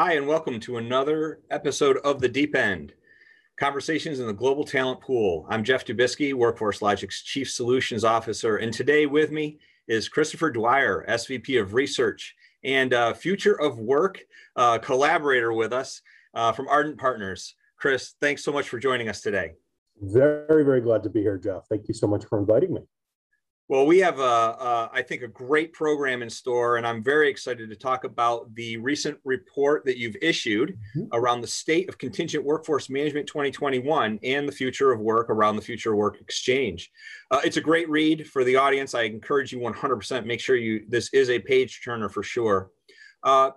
Hi, and welcome to another episode of The Deep End Conversations in the Global Talent Pool. I'm Geoff Dubisky, Workforce Logiq's Chief Solutions Officer, and today with me is Christopher Dwyer, SVP of Research and uh, Future of Work uh, collaborator with us uh, from Ardent Partners. Chris, thanks so much for joining us today. Very, very glad to be here, Geoff. Thank you so much for inviting me. Well, we have, a, a, I think, a great program in store, and I'm very excited to talk about the recent report that you've issued mm-hmm. around the state of contingent workforce management 2021 and the future of work around the future of work exchange. Uh, it's a great read for the audience. I encourage you 100% make sure you this is a page turner for sure. Uh,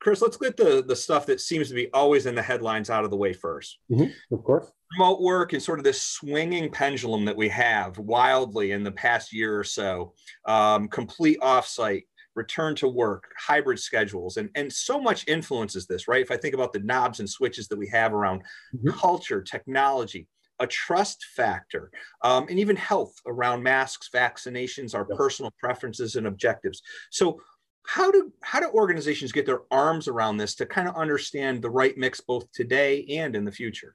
Chris, let's get the the stuff that seems to be always in the headlines out of the way 1st mm-hmm. Of course. Remote work and sort of this swinging pendulum that we have wildly in the past year or so. Um, complete offsite, return to work, hybrid schedules, and and so much influences this, right? If I think about the knobs and switches that we have around mm-hmm. culture, technology, a trust factor, um, and even health around masks, vaccinations, our yep. personal preferences and objectives. So how do how do organizations get their arms around this to kind of understand the right mix both today and in the future?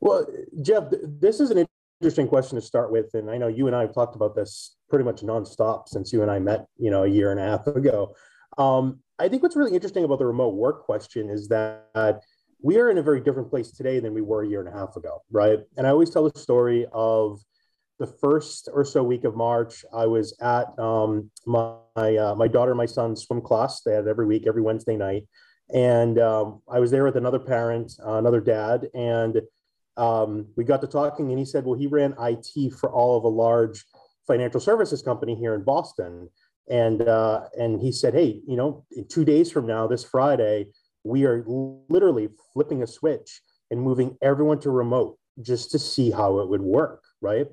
Well Geoff this is an interesting question to start with and i know you and i have talked about this pretty much nonstop since you and i met you know a year and a half ago. Um, i think what's really interesting about the remote work question is that we are in a very different place today than we were a year and a half ago right? And i always tell the story of the first or so week of March, I was at um, my uh, my daughter and my son's swim class. They had every week, every Wednesday night, and um, I was there with another parent, uh, another dad, and um, we got to talking. And he said, well, he ran IT for all of a large financial services company here in Boston, and uh, and he said, hey, you know, in two days from now, this Friday, we are literally flipping a switch and moving everyone to remote just to see how it would work, right?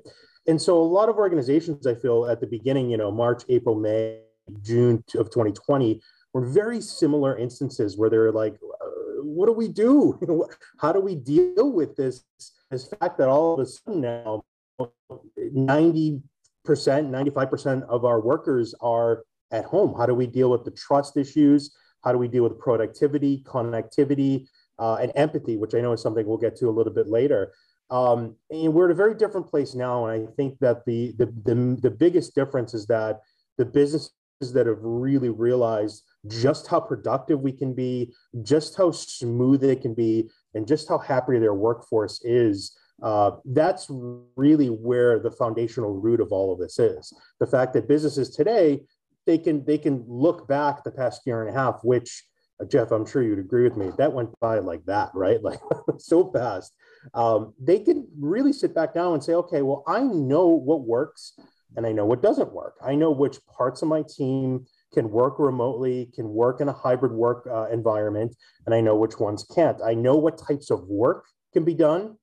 And so a lot of organizations, I feel at the beginning, you know, March, April, May, June of 2020, were very similar instances where they're like, uh, what do we do? How do we deal with this, this fact that all of a sudden now 90%, 95% of our workers are at home? How do we deal with the trust issues? How do we deal with productivity, connectivity, uh, and empathy, which I know is something we'll get to a little bit later. Um, and we're at a very different place now. And I think that the, the, the, the biggest difference is that the businesses that have really realized just how productive we can be, just how smooth it can be, and just how happy their workforce is. Uh, that's really where the foundational root of all of this is. The fact that businesses today they can they can look back the past year and a half, which uh, Geoff, I'm sure you'd agree with me. That went by like that, right? Like so fast um, they can really sit back down and say, okay, well, I know what works and I know what doesn't work. I know which parts of my team can work remotely, can work in a hybrid work uh, environment, and I know which ones can't. I know what types of work can be done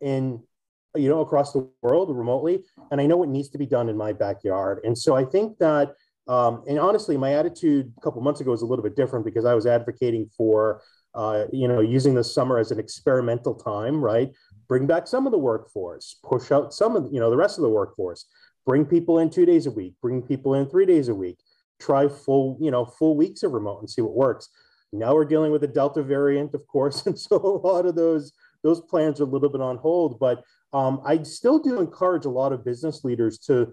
in you know across the world remotely, and I know what needs to be done in my backyard. And so I think that, um, and honestly, my attitude a couple months ago was a little bit different because I was advocating for uh, you know, using the summer as an experimental time, right? Bring back some of the workforce, push out some of, you know, the rest of the workforce, bring people in two days a week, bring people in three days a week, try full, you know, full weeks of remote and see what works. Now we're dealing with the Delta variant, of course, and so a lot of those those plans are a little bit on hold. But um, I still do encourage a lot of business leaders to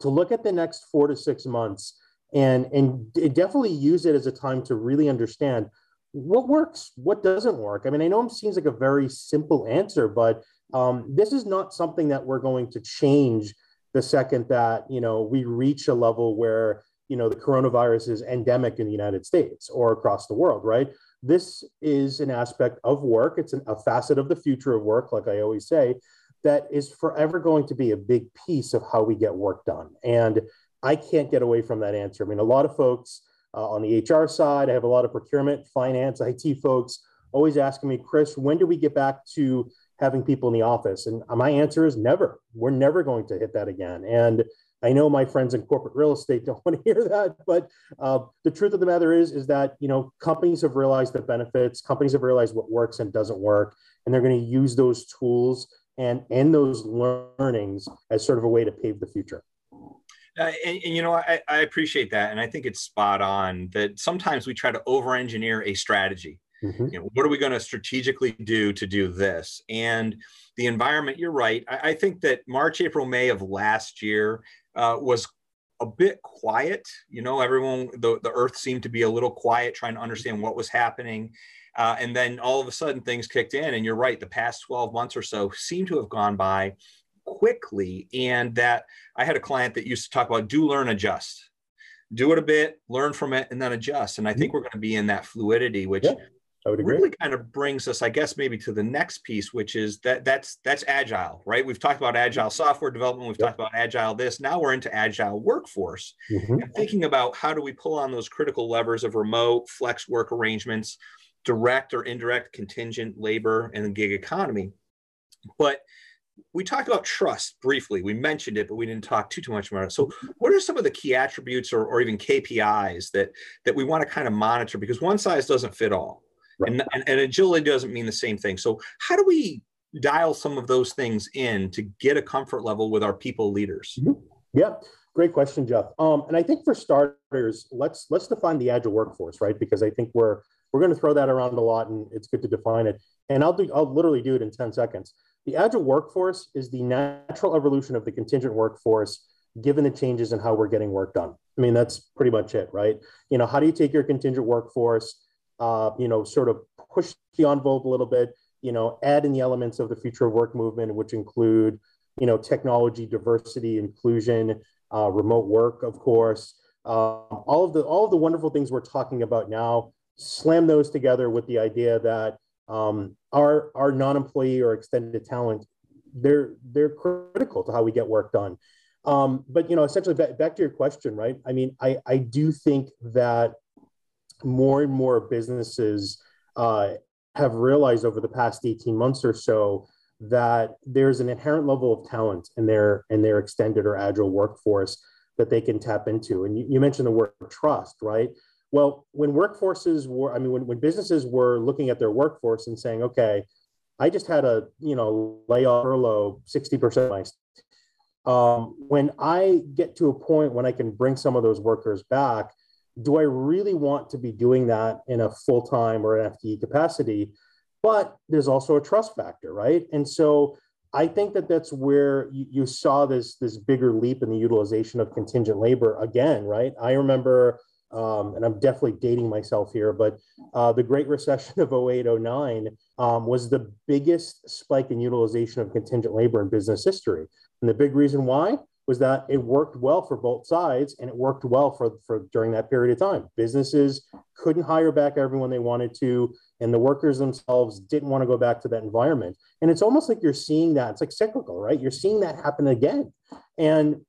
to look at the next four to six months and and definitely use it as a time to really understand what works, what doesn't work. I mean, I know it seems like a very simple answer, but um, this is not something that we're going to change the second that you know we reach a level where you know the coronavirus is endemic in the United States or across the world, right? This is an aspect of work. It's an, a facet of the future of work, like I always say, that is forever going to be a big piece of how we get work done. And I can't get away from that answer. I mean, a lot of folks uh, on the HR side, I have a lot of procurement, finance, IT folks always asking me, Chris, when do we get back to having people in the office? And my answer is never. We're never going to hit that again. And I know my friends in corporate real estate don't want to hear that, but uh, the truth of the matter is, is that you know companies have realized the benefits. Companies have realized what works and doesn't work, and they're going to use those tools and and those learnings as sort of a way to pave the future. Uh, and, and, you know, I, I, appreciate that. And I think it's spot on that sometimes we try to over engineer a strategy. Mm-hmm. You know, what are we going to strategically do to do this? And the environment, you're right. I, I think that March, April, May of last year uh, was a bit quiet. You know, everyone, the, the earth seemed to be a little quiet, trying to understand what was happening. Uh, and then all of a sudden things kicked in. And you're right, the past 12 months or so seem to have gone by quickly. And that I had a client that used to talk about do, learn, adjust. Do it a bit, learn from it, and then adjust. And I think mm-hmm. we're going to be in that fluidity, which yeah. I would agree. Really kind of brings us, I guess, maybe to the next piece, which is that that's that's agile, right? We've talked about agile software development. We've yep. talked about agile this. Now we're into agile workforce mm-hmm. and thinking about how do we pull on those critical levers of remote flex work arrangements, direct or indirect contingent labor, and the gig economy. But we talked about trust briefly. We mentioned it, but we didn't talk too too much about it. So, what are some of the key attributes or, or even KPIs that that we want to kind of monitor? Because one size doesn't fit all Right. And, and, and agility doesn't mean the same thing. So how do we dial some of those things in to get a comfort level with our people leaders? Mm-hmm. Yeah, great question, Geoff. Um, and I think for starters, let's let's define the agile workforce, right? Because I think we're we're going to throw that around a lot, and it's good to define it. And I'll do I'll literally do it in ten seconds. The agile workforce is the natural evolution of the contingent workforce, given the changes in how we're getting work done. I mean, that's pretty much it, right? You know, how do you take your contingent workforce? uh, you know, sort of push the envelope a little bit, you know, add in the elements of the future of work movement, which include, you know, technology, diversity, inclusion, uh, remote work, of course, uh, all of the all of the wonderful things we're talking about now. Slam those together with the idea that um, our our non-employee or extended talent, they're they're critical to how we get work done. Um, but you know, essentially, back, back to your question, right? I mean, I I do think that more and more businesses uh, have realized over the past 18 months or so that there's an inherent level of talent in their in their extended or agile workforce that they can tap into. And you, you mentioned the word trust, right? Well, when workforces were, I mean, when, when businesses were looking at their workforce and saying, okay, I just had a, you know, layoff furlough 60% of my um, when I get to a point when I can bring some of those workers back, do I really want to be doing that in a full time or an FTE capacity? But there's also a trust factor, right? And so I think that that's where you, you saw this this bigger leap in the utilization of contingent labor again, right? I remember, um, and I'm definitely dating myself here, but uh, the Great Recession of 08, 09 um, was the biggest spike in utilization of contingent labor in business history. And the big reason why was that it worked well for both sides and it worked well for, for during that period of time. Businesses couldn't hire back everyone they wanted to, and the workers themselves didn't want to go back to that environment. And it's almost like you're seeing that. It's like cyclical, right? You're seeing that happen again. And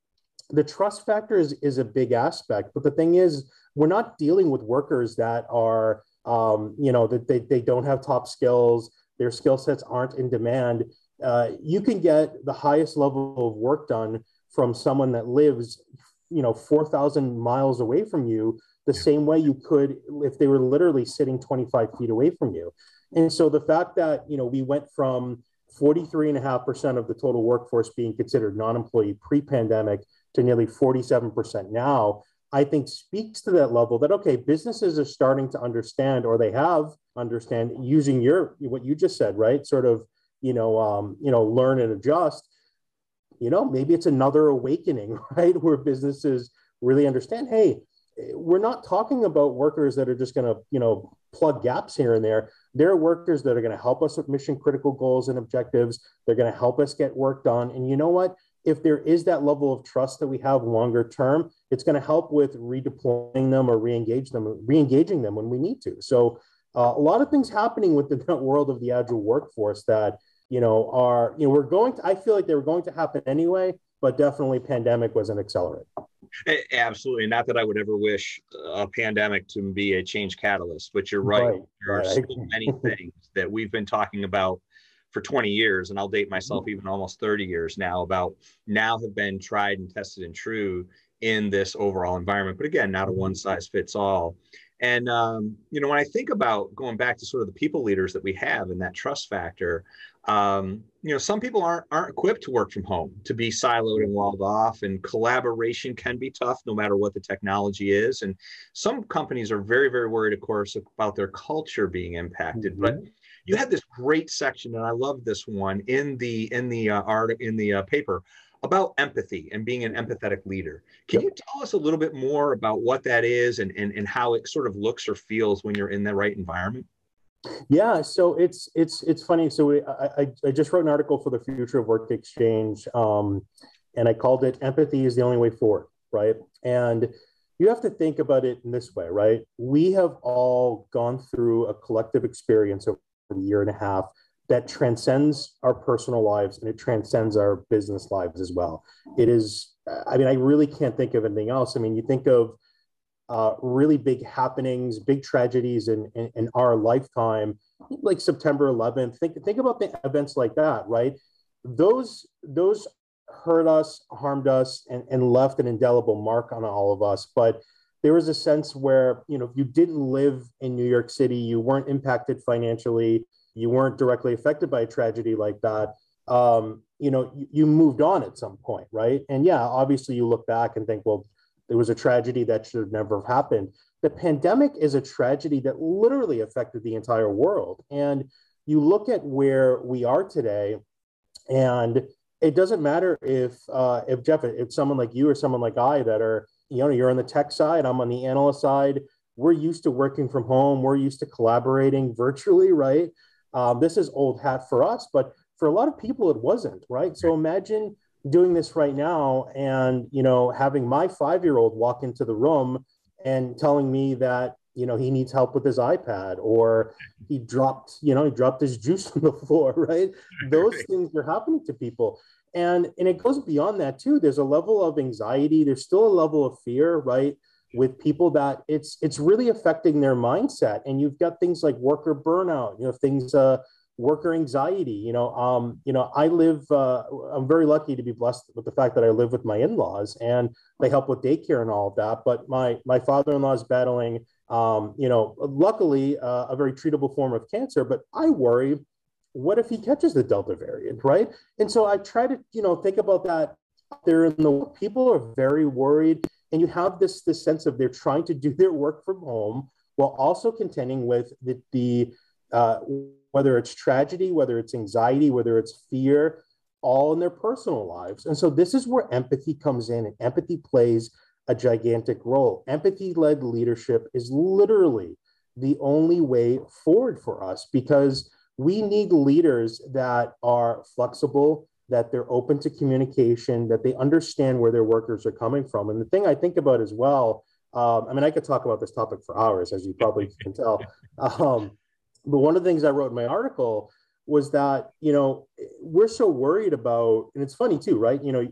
the trust factor is, is a big aspect. But the thing is, we're not dealing with workers that are, um, you know, that they, they don't have top skills, their skill sets aren't in demand. Uh, you can get the highest level of work done from someone that lives, you know, 4,000 miles away from you, the same way you could if they were literally sitting 25 feet away from you. And so the fact that, you know, we went from 43.5% of the total workforce being considered non employee pre pandemic to nearly 47% now, I think speaks to that level that, okay, businesses are starting to understand or they have understand using your, what you just said, right? Sort of, you know, um, you know, learn and adjust you know, maybe it's another awakening, right? Where businesses really understand, hey, we're not talking about workers that are just going to, you know, plug gaps here and there. There are workers that are going to help us with mission critical goals and objectives. They're going to help us get work done. And you know what? If there is that level of trust that we have longer term, it's going to help with redeploying them or re-engage them, re-engaging them when we need to. So uh, a lot of things happening within that world of the agile workforce that you know, are, you know, we're going to, I feel like they were going to happen anyway, but definitely pandemic was an accelerant. Absolutely. Not that I would ever wish a pandemic to be a change catalyst, but you're right. right. There are right. so many things that we've been talking about for 20 years, and I'll date myself mm-hmm. even almost 30 years now about now have been tried and tested and true in this overall environment. But again, not a one size fits all. And um, you know, when I think about going back to sort of the people leaders that we have and that trust factor, um, you know, some people aren't aren't equipped to work from home, to be siloed and walled off, and collaboration can be tough no matter what the technology is. And some companies are very, very worried, of course, about their culture being impacted. Mm-hmm. But you had this great section, and I love this one in the in the uh, art in the uh, paper about empathy and being an empathetic leader. Can yep. you tell us a little bit more about what that is and, and, and how it sort of looks or feels when you're in the right environment? Yeah, so it's it's it's funny. So we, I, I just wrote an article for the Future of Work Exchange, um, and I called it "Empathy is the only way forward." Right, and you have to think about it in this way, right? We have all gone through a collective experience over a year and a half that transcends our personal lives and it transcends our business lives as well. It is, I mean, I really can't think of anything else. I mean, you think of uh, really big happenings, big tragedies in, in, in, our lifetime, like September 11th. Think, think about the events like that, right? Those, those hurt us, harmed us, and, and left an indelible mark on all of us. But there was a sense where, you know, if you didn't live in New York City, you weren't impacted financially, you weren't directly affected by a tragedy like that, um, you know, you, you moved on at some point, right? And yeah, obviously you look back and think, well, there was a tragedy that should have never have happened. The pandemic is a tragedy that literally affected the entire world. And you look at where we are today, and it doesn't matter if uh, if Geoff, if someone like you or someone like I that are, you know, you're on the tech side, I'm on the analyst side. We're used to working from home. We're used to collaborating virtually, right? Um, this is old hat for us, but for a lot of people, it wasn't, right? So imagine doing this right now and, you know, having my five year old walk into the room and telling me that, you know, he needs help with his iPad or he dropped, you know, he dropped his juice on the floor, right? Those things are happening to people. And, and it goes beyond that too. There's a level of anxiety. There's still a level of fear, right? with people that it's it's really affecting their mindset and you've got things like worker burnout you know things uh worker anxiety you know um you know i live uh, i'm very lucky to be blessed with the fact that i live with my in-laws and they help with daycare and all of that but my my father-in-law is battling um you know luckily uh, a very treatable form of cancer but i worry what if he catches the delta variant right? And so i try to you know think about that there in the people are very worried and you have this this sense of they're trying to do their work from home while also contending with the, the uh, whether it's tragedy whether it's anxiety whether it's fear all in their personal lives. And so this is where empathy comes in and empathy plays a gigantic role empathy led leadership is literally the only way forward for us because we need leaders that are flexible that they're open to communication, that they understand where their workers are coming from. And the thing I think about as well, um, I mean, I could talk about this topic for hours, as you probably can tell. Um, but one of the things I wrote in my article was that, you know, we're so worried about, and it's funny too, right? You know,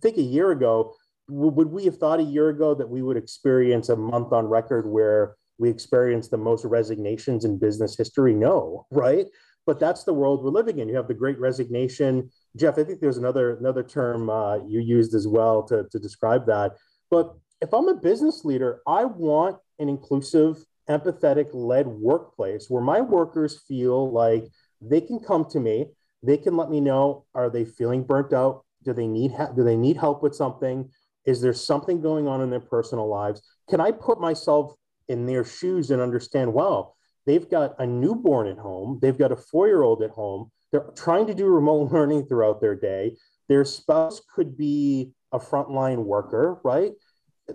think a year ago, would we have thought a year ago that we would experience a month on record where we experienced the most resignations in business history? No, right? But that's the world we're living in. You have the great resignation Geoff, I think there's another another term uh, you used as well to, to describe that. But if I'm a business leader, I want an inclusive, empathetic led workplace where my workers feel like they can come to me, they can let me know are they feeling burnt out? Do they need ha- do they need help with something? Is there something going on in their personal lives? Can I put myself in their shoes and understand, wow, they've got a newborn at home, they've got a four year old at home, they're trying to do remote learning throughout their day. Their spouse could be a frontline worker, right?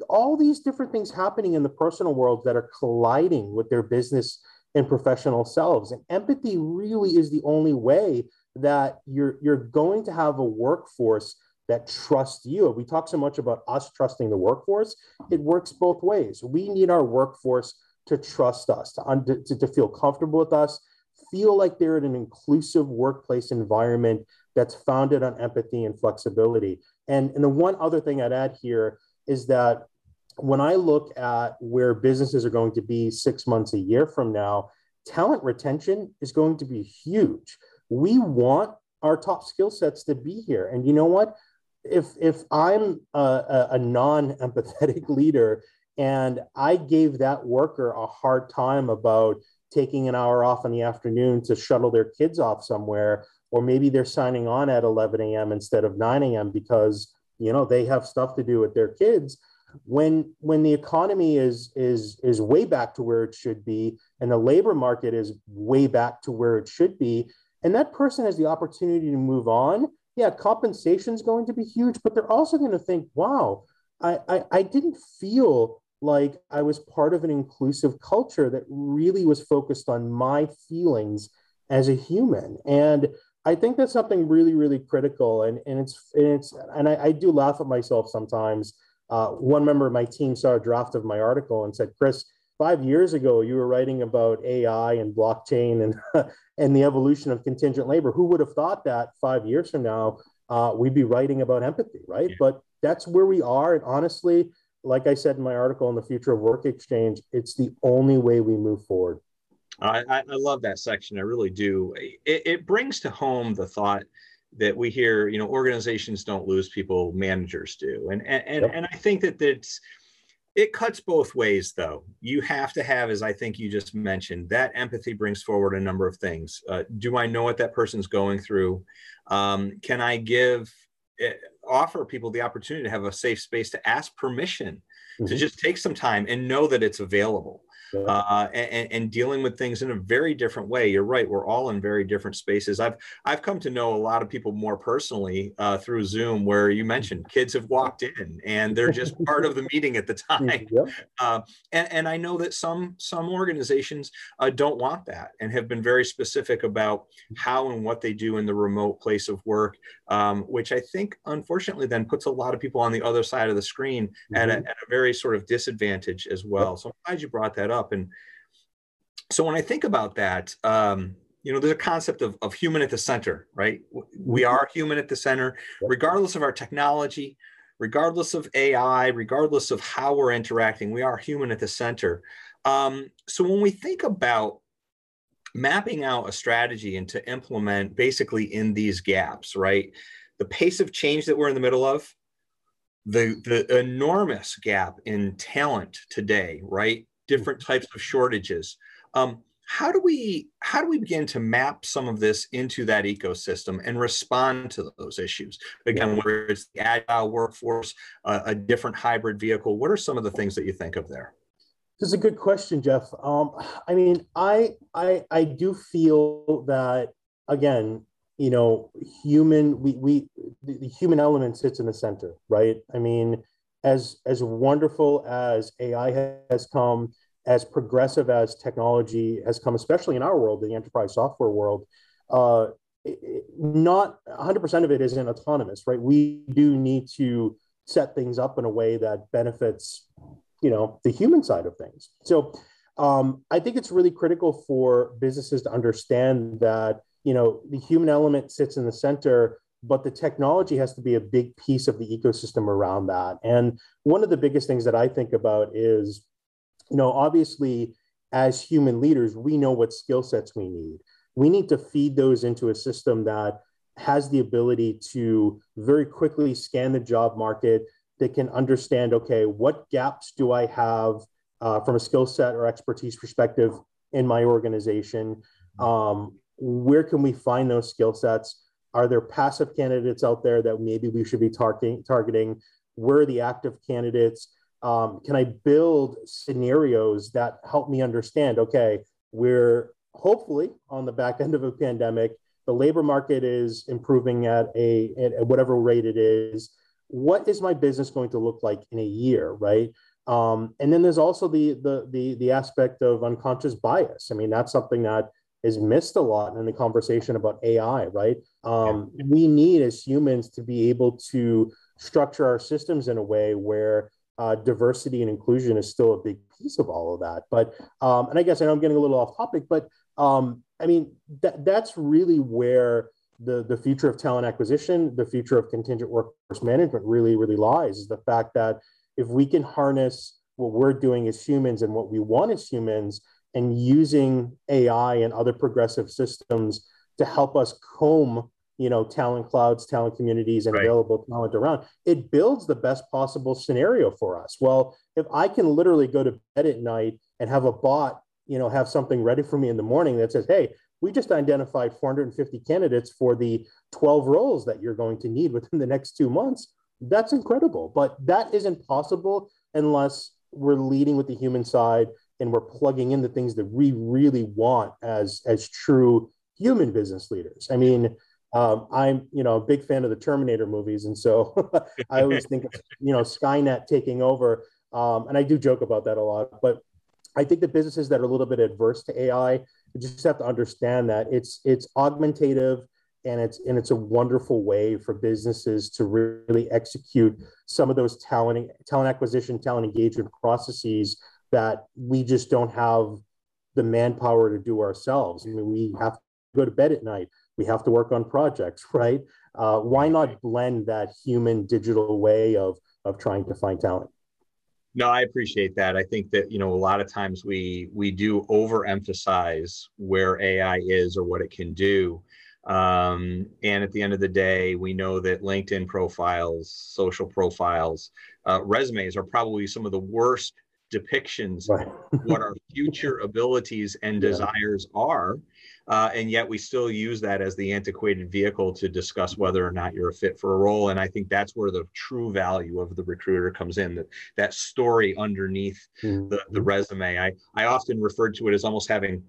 All these different things happening in the personal world that are colliding with their business and professional selves. And empathy really is the only way that you're, you're going to have a workforce that trust you. We talk so much about us trusting the workforce. It works both ways. We need our workforce to trust us, to, to, to feel comfortable with us, feel like they're in an inclusive workplace environment that's founded on empathy and flexibility. And, and the one other thing I'd add here is that when I look at where businesses are going to be six months a year from now, talent retention is going to be huge. We want our top skill sets to be here. And you know what? If if I'm a, a non-empathetic leader And I gave that worker a hard time about taking an hour off in the afternoon to shuttle their kids off somewhere, or maybe they're signing on at 11 a.m. instead of 9 a.m. because you know they have stuff to do with their kids. When when the economy is is is way back to where it should be, and the labor market is way back to where it should be, and that person has the opportunity to move on, yeah, compensation is going to be huge, but they're also going to think, wow, I, I, I didn't feel like I was part of an inclusive culture that really was focused on my feelings as a human. And I think that's something really, really critical. And, and it's, and it's, and I, I do laugh at myself sometimes. Uh, one member of my team saw a draft of my article and said, Chris, five years ago, you were writing about AI and blockchain and, and the evolution of contingent labor. Who would have thought that five years from now, uh, we'd be writing about empathy, right? Yeah. But that's where we are. And honestly, like I said in my article on the future of work exchange, it's the only way we move forward. I, I love that section. I really do. It, it brings to home the thought that we hear, you know, organizations don't lose people, managers do. And and, and, yep. and I think that that's it cuts both ways though. You have to have, as I think you just mentioned, that empathy brings forward a number of things. Uh, do I know what that person's going through? Um, can I give eh, offer people the opportunity to have a safe space to ask permission mm-hmm. to just take some time and know that it's available uh, and, and, dealing with things in a very different way. You're right; we're all in very different spaces. I've I've come to know a lot of people more personally uh, through Zoom, where you mentioned kids have walked in and they're just part of the meeting at the time. Yep. Uh, and, and I know that some some organizations uh, don't want that and have been very specific about how and what they do in the remote place of work, um, which I think unfortunately then puts a lot of people on the other side of the screen mm-hmm. at, a, at a very sort of disadvantage as well. So I'm glad you brought that up up. And so when I think about that, um, you know, there's a concept of, of human at the center, right? We mm-hmm. are human at the center, regardless of our technology, regardless of AI, regardless of how we're interacting, we are human at the center. Um, so when we think about mapping out a strategy and to implement basically in these gaps, right? The pace of change that we're in the middle of, the, the enormous gap in talent today, right? Different types of shortages. Um, how do we how do we begin to map some of this into that ecosystem and respond to those issues? Again whether it's the agile workforce uh, a different hybrid vehicle what are some of the things that you think of there? This is a good question Geoff. Um, i mean i i i do feel that again you know human we we the human element sits in the center right? I mean as as wonderful as ai has come as progressive as technology has come, especially in our world, the enterprise software world, uh, not 100% of it isn't autonomous, right? We do need to set things up in a way that benefits, you know, the human side of things. So um, I think it's really critical for businesses to understand that, you know, the human element sits in the center, but the technology has to be a big piece of the ecosystem around that. And one of the biggest things that I think about is you know, obviously, as human leaders, we know what skill sets we need. We need to feed those into a system that has the ability to very quickly scan the job market, that can understand, okay, what gaps do I have uh, from a skill set or expertise perspective in my organization? Um, where can we find those skill sets? Are there passive candidates out there that maybe we should be targeting? targeting? Where are the active candidates? um, can I build scenarios that help me understand? Okay, we're hopefully on the back end of a pandemic. The labor market is improving at a at whatever rate it is. What is my business going to look like in a year, right? Um, and then there's also the, the the the aspect of unconscious bias. I mean, that's something that is missed a lot in the conversation about AI, right? Um, yeah. We need as humans to be able to structure our systems in a way where uh, diversity and inclusion is still a big piece of all of that. But um, and I guess I know I'm getting a little off topic, but um, I mean that that's really where the the future of talent acquisition, the future of contingent workforce management really really lies. Is the fact that if we can harness what we're doing as humans and what we want as humans, and using AI and other progressive systems to help us comb you know talent clouds talent communities and Right. available talent around. It builds the best possible scenario for us. Well if i can literally go to bed at night and have a bot you know have something ready for me in the morning that says hey we just identified 450 candidates for the 12 roles that you're going to need within the next two months that's incredible. But that isn't possible unless we're leading with the human side and we're plugging in the things that we really want as as true human business leaders. I mean um, i'm you know a big fan of the terminator movies and so i always think of you know skynet taking over. Um, and i do joke about that a lot but i think the businesses that are a little bit adverse to ai just have to understand that it's it's augmentative and it's and it's a wonderful way for businesses to really execute some of those talent talent acquisition talent engagement processes that we just don't have the manpower to do ourselves. I mean we have to go to bed at night. We have to work on projects right? Uh, why not blend that human digital way of of trying to find talent? No, I appreciate that. I think that you know a lot of times we we do overemphasize where AI is or what it can do, um, and at the end of the day, we know that LinkedIn profiles, social profiles, uh, resumes are probably some of the worst depictions right of what our future abilities and desires are. Uh, and yet we still use that as the antiquated vehicle to discuss whether or not you're a fit for a role. And I think that's where the true value of the recruiter comes in, that, that story underneath the, the resume. I, I often refer to it as almost having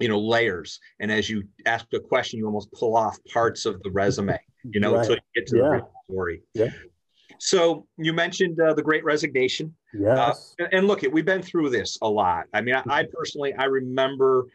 you know layers and as you ask a question you almost pull off parts of the resume you know Right. until you get to the Yeah. real story Yeah. So you mentioned uh, the great resignation yes uh, and look, it we've been through this a lot. I mean, I, I personally, I remember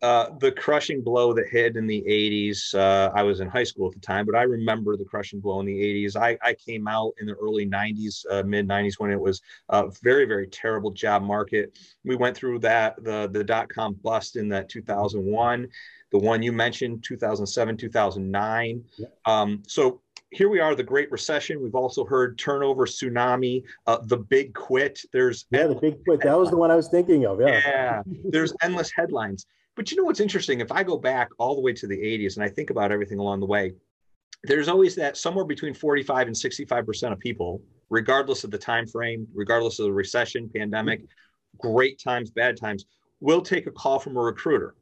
uh, the crushing blow that hit in the 80s. Uh, I was in high school at the time, but I remember the crushing blow in the 80s. I, I came out in the early 90s, uh, mid 90s, when it was a very, very terrible job market. We went through that, the, the dot com bust in that 2001, the one you mentioned, 2007, 2009. Yeah. Um, so here we are, the Great Recession. We've also heard turnover tsunami, uh, the big quit. There's yeah the big quit that was the one i was thinking of yeah yeah, there's endless headlines. But you know what's interesting? If I go back all the way to the 80s and I think about everything along the way, there's always that somewhere between 45 and 65 percent of people, regardless of the time frame, regardless of the recession, pandemic, great times, bad times, will take a call from a recruiter.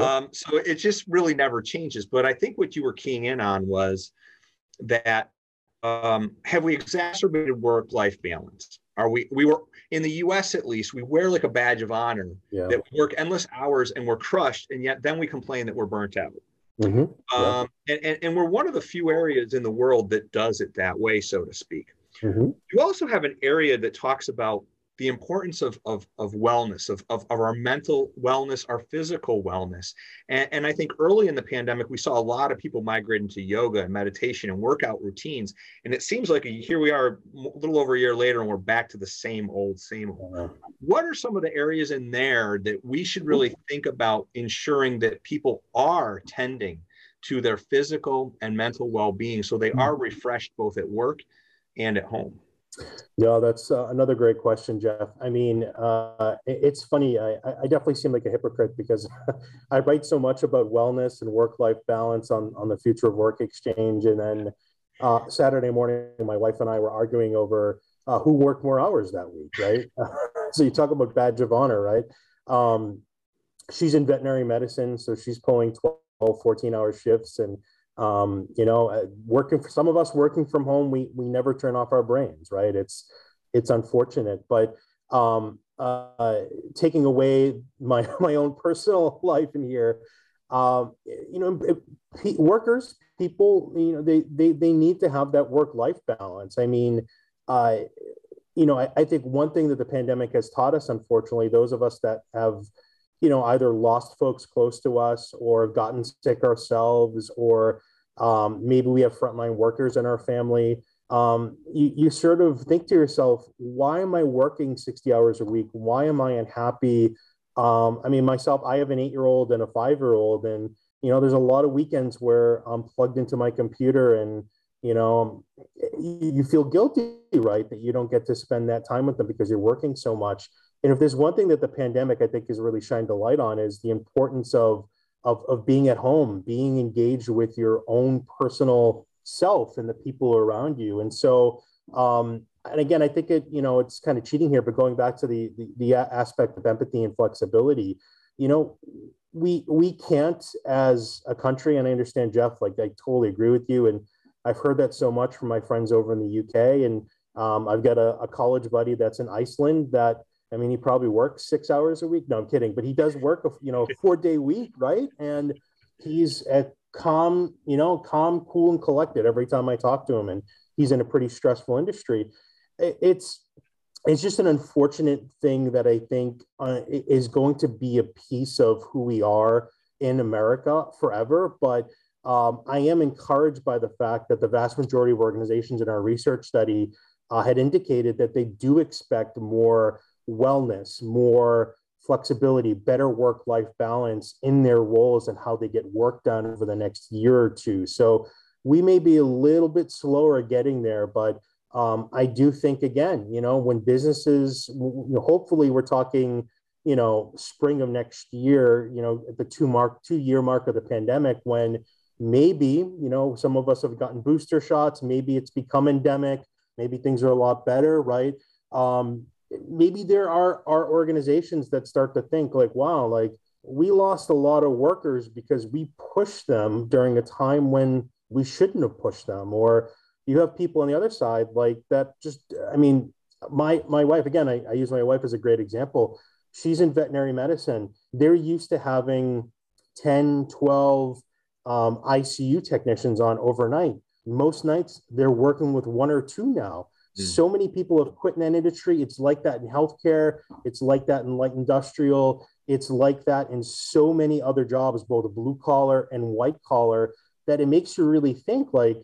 Um, so it just really never changes. But I think what you were keying in on was that um, have we exacerbated work-life balance? Are we we were in the U.S. at least we wear like a badge of honor yeah that we work endless hours and we're crushed, and yet then we complain that we're burnt out. Mhm. Yeah. Um, and, and, and we're one of the few areas in the world that does it that way, so to speak. Mhm. You also have an area that talks about the importance of, of, of wellness, of, of, of our mental wellness, our physical wellness. And, and I think early in the pandemic, we saw a lot of people migrating to yoga and meditation and workout routines. And it seems like here we are a little over a year later, and we're back to the same old, same old what are some of the areas in there that we should really think about ensuring that people are tending to their physical and mental well-being so they hmm. are refreshed both at work and at home Yeah, that's uh, another great question, Geoff. I mean, uh, it's funny. I, I definitely seem like a hypocrite because I write so much about wellness and work-life balance on, on the Future of Work Exchange. And then uh, Saturday morning, my wife and I were arguing over uh, who worked more hours that week, right? so you talk about badge of honor, right? Um, she's in veterinary medicine, so she's pulling 12, 14 hour shifts. And um, you know, uh, working for some of us working from home, we we never turn off our brains, right? It's it's unfortunate, but um, uh, taking away my my own personal life in here, um, you know, workers, people, you know, they they they need to have that work life balance. I mean, uh, you know, I, I think one thing that the pandemic has taught us, unfortunately, those of us that have you know either lost folks close to us or gotten sick ourselves or um, maybe we have frontline workers in our family. Um, you, you sort of think to yourself why am i working 60 hours a week? Why am i unhappy? Um, i mean myself i have an eight year old and a five year old and you know there's a lot of weekends where i'm plugged into my computer and you know you, you feel guilty right that you don't get to spend that time with them because you're working so much and if there's one thing that the pandemic, I think, has really shined a light on is the importance of of, of being at home, being engaged with your own personal self and the people around you. And so, um, and again, I think it, you know, it's kind of cheating here, but going back to the, the, the aspect of empathy and flexibility, you know, we we can't as a country, and I understand Geoff, like I totally agree with you, and I've heard that so much from my friends over in the UK, and um, I've got a, a college buddy that's in Iceland that I mean, he probably works six hours a week. No, I'm kidding, but he does work a you know four day week, right? And he's at calm, you know, calm, cool, and collected every time I talk to him. And he's in a pretty stressful industry. It's it's just an unfortunate thing that I think uh, is going to be a piece of who we are in America forever. But um, I am encouraged by the fact that the vast majority of organizations in our research study uh, had indicated that they do expect more wellness, more flexibility, better work life balance in their roles and how they get work done over the next year or two. So we may be a little bit slower getting there, but um, I do think again, you know, when businesses, you know, hopefully we're talking, you know, spring of next year, you know, the two mark, two year mark of the pandemic, when maybe, you know, some of us have gotten booster shots, maybe it's become endemic, maybe things are a lot better, right? Um, maybe there are are organizations that start to think like wow like we lost a lot of workers because we pushed them during a time when we shouldn't have pushed them. Or you have people on the other side like that just i mean my my wife again I, I use my wife as a great example. She's in veterinary medicine. They're used to having 10 12 um, icu technicians on overnight. Most nights they're working with one or two now Mm. So many people have quit in that industry. It's like that in healthcare. It's like that in light industrial. It's like that in so many other jobs, both blue collar and white collar, that it makes you really think like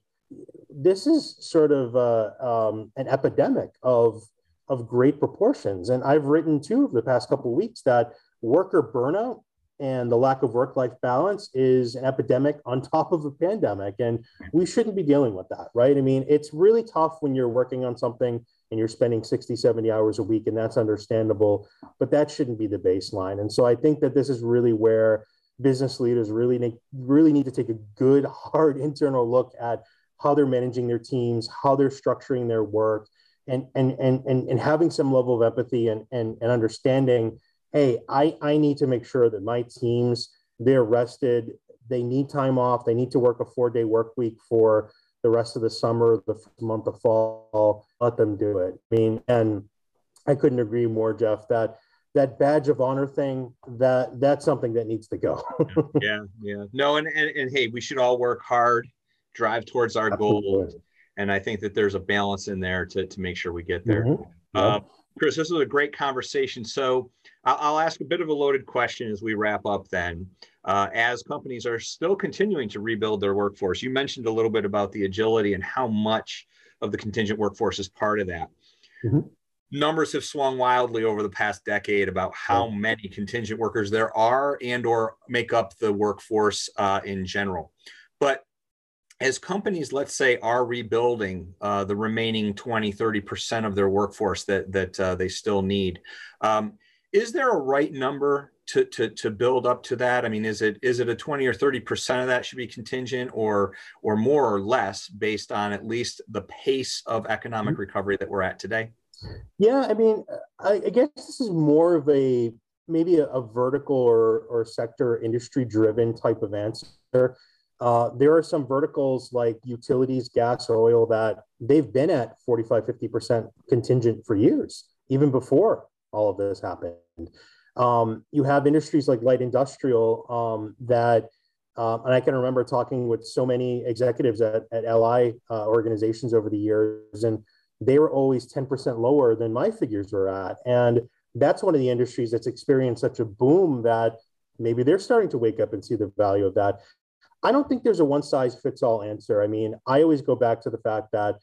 this is sort of uh, um, an epidemic of of great proportions. And I've written too over the past couple weeks that worker burnout and the lack of work life balance is an epidemic on top of a pandemic. And we shouldn't be dealing with that, right? I mean, it's really tough when you're working on something and you're spending 60, 70 hours a week, and that's understandable, but that shouldn't be the baseline. And so I think that this is really where business leaders really need, really need to take a good, hard internal look at how they're managing their teams, how they're structuring their work, and, and, and, and, having some level of empathy and, and, and understanding hey, I, I need to make sure that my teams, they're rested, they need time off, they need to work a four day work week for the rest of the summer, the month of fall, let them do it. I mean, and I couldn't agree more, Geoff, that that badge of honor thing, that that's something that needs to go. yeah, yeah. No, and, and, and hey, we should all work hard, drive towards our goals. And I think that there's a balance in there to, to make sure we get there. Mm-hmm. Uh, Chris, this was a great conversation. So I'll ask a bit of a loaded question as we wrap up then. Uh, as companies are still continuing to rebuild their workforce, you mentioned a little bit about the agility and how much of the contingent workforce is part of that. Mm-hmm. Numbers have swung wildly over the past decade about how many contingent workers there are and or make up the workforce uh, in general. But as companies, let's say, are rebuilding uh, the remaining 20, 30% of their workforce that, that uh, they still need, um, is there a right number to, to, to build up to that? I mean, is it is it a 20 or 30% of that should be contingent or or more or less based on at least the pace of economic mm-hmm. recovery that we're at today? Yeah, I mean, I, I guess this is more of a maybe a, a vertical or, or sector industry driven type of answer. Uh, there are some verticals like utilities, gas, oil that they've been at 45, 50% contingent for years, even before all of this happened. Um, you have industries like light industrial um, that, uh, and I can remember talking with so many executives at, at LI uh, organizations over the years, and they were always 10% lower than my figures were at. And that's one of the industries that's experienced such a boom that maybe they're starting to wake up and see the value of that. I don't think there's a one size fits all answer. I mean, I always go back to the fact that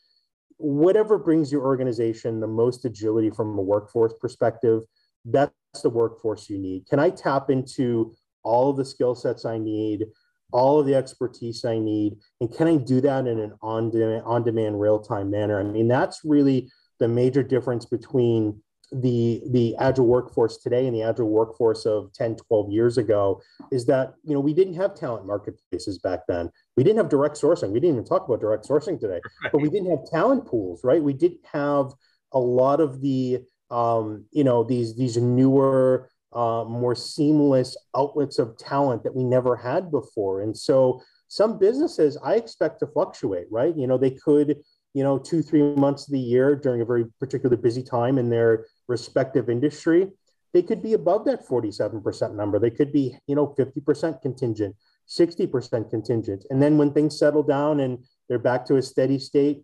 whatever brings your organization the most agility from a workforce perspective, that's the workforce you need. Can I tap into all of the skill sets I need, all of the expertise I need, and can I do that in an on demand, on demand real time manner? I mean, that's really the major difference between the the agile workforce today and the agile workforce of 10 12 years ago is that you know we didn't have talent marketplaces back then. We didn't have direct sourcing. We didn't even talk about direct sourcing today right. but we didn't have talent pools right? We didn't have a lot of the um, you know these these newer uh, more seamless outlets of talent that we never had before. And so some businesses i expect to fluctuate right? You know they could you know, two, three months of the year during a very particular busy time in their respective industry, they could be above that 47% number. They could be, you know, 50% contingent, 60% contingent. And then when things settle down and they're back to a steady state,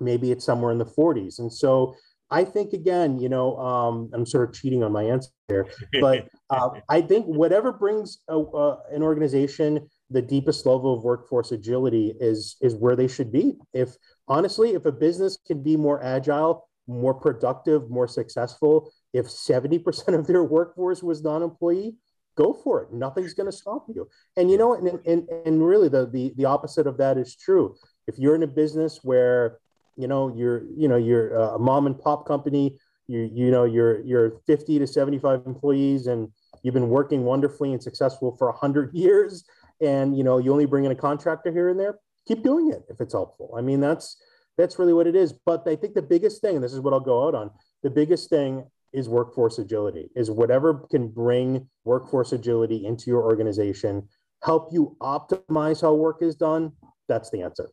maybe it's somewhere in the 40s. And so I think, again, you know, um, I'm sort of cheating on my answer here, but uh, I think whatever brings a, uh, an organization the deepest level of workforce agility is is where they should be. If honestly, if a business can be more agile, more productive, more successful, if 70% of their workforce was non-employee, go for it. Nothing's going to stop you. And you know, and, and, and really the, the, the opposite of that is true. If you're in a business where, you know, you're, you know, you're a mom and pop company, you, you know, you're, you're 50 to 75 employees and you've been working wonderfully and successful for a 100 years and you know you only bring in a contractor here and there keep doing it if it's helpful i mean that's that's really what it is but i think the biggest thing and this is what i'll go out on the biggest thing is workforce agility is whatever can bring workforce agility into your organization help you optimize how work is done that's the answer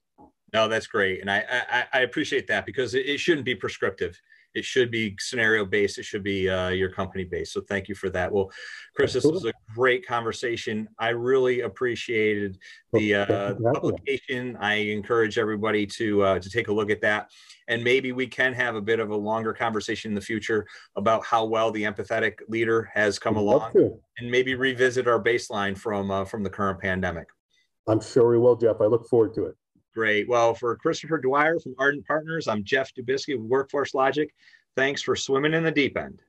no that's great and i i, I appreciate that because it, it shouldn't be prescriptive it should be scenario based. It should be uh, your company based. So thank you for that. Well, Chris, this was great conversation. I really appreciated the uh, publication. I encourage everybody to uh, to take a look at that, and maybe we can have a bit of a longer conversation in the future about how well the empathetic leader has come along, and maybe revisit our baseline from uh, from the current pandemic. I'm sure we will, Geoff. I look forward to it. Great. Well, for Christopher Dwyer from Ardent Partners, I'm Geoff Dubisky with Workforce Logiq. Thanks for swimming in the deep end.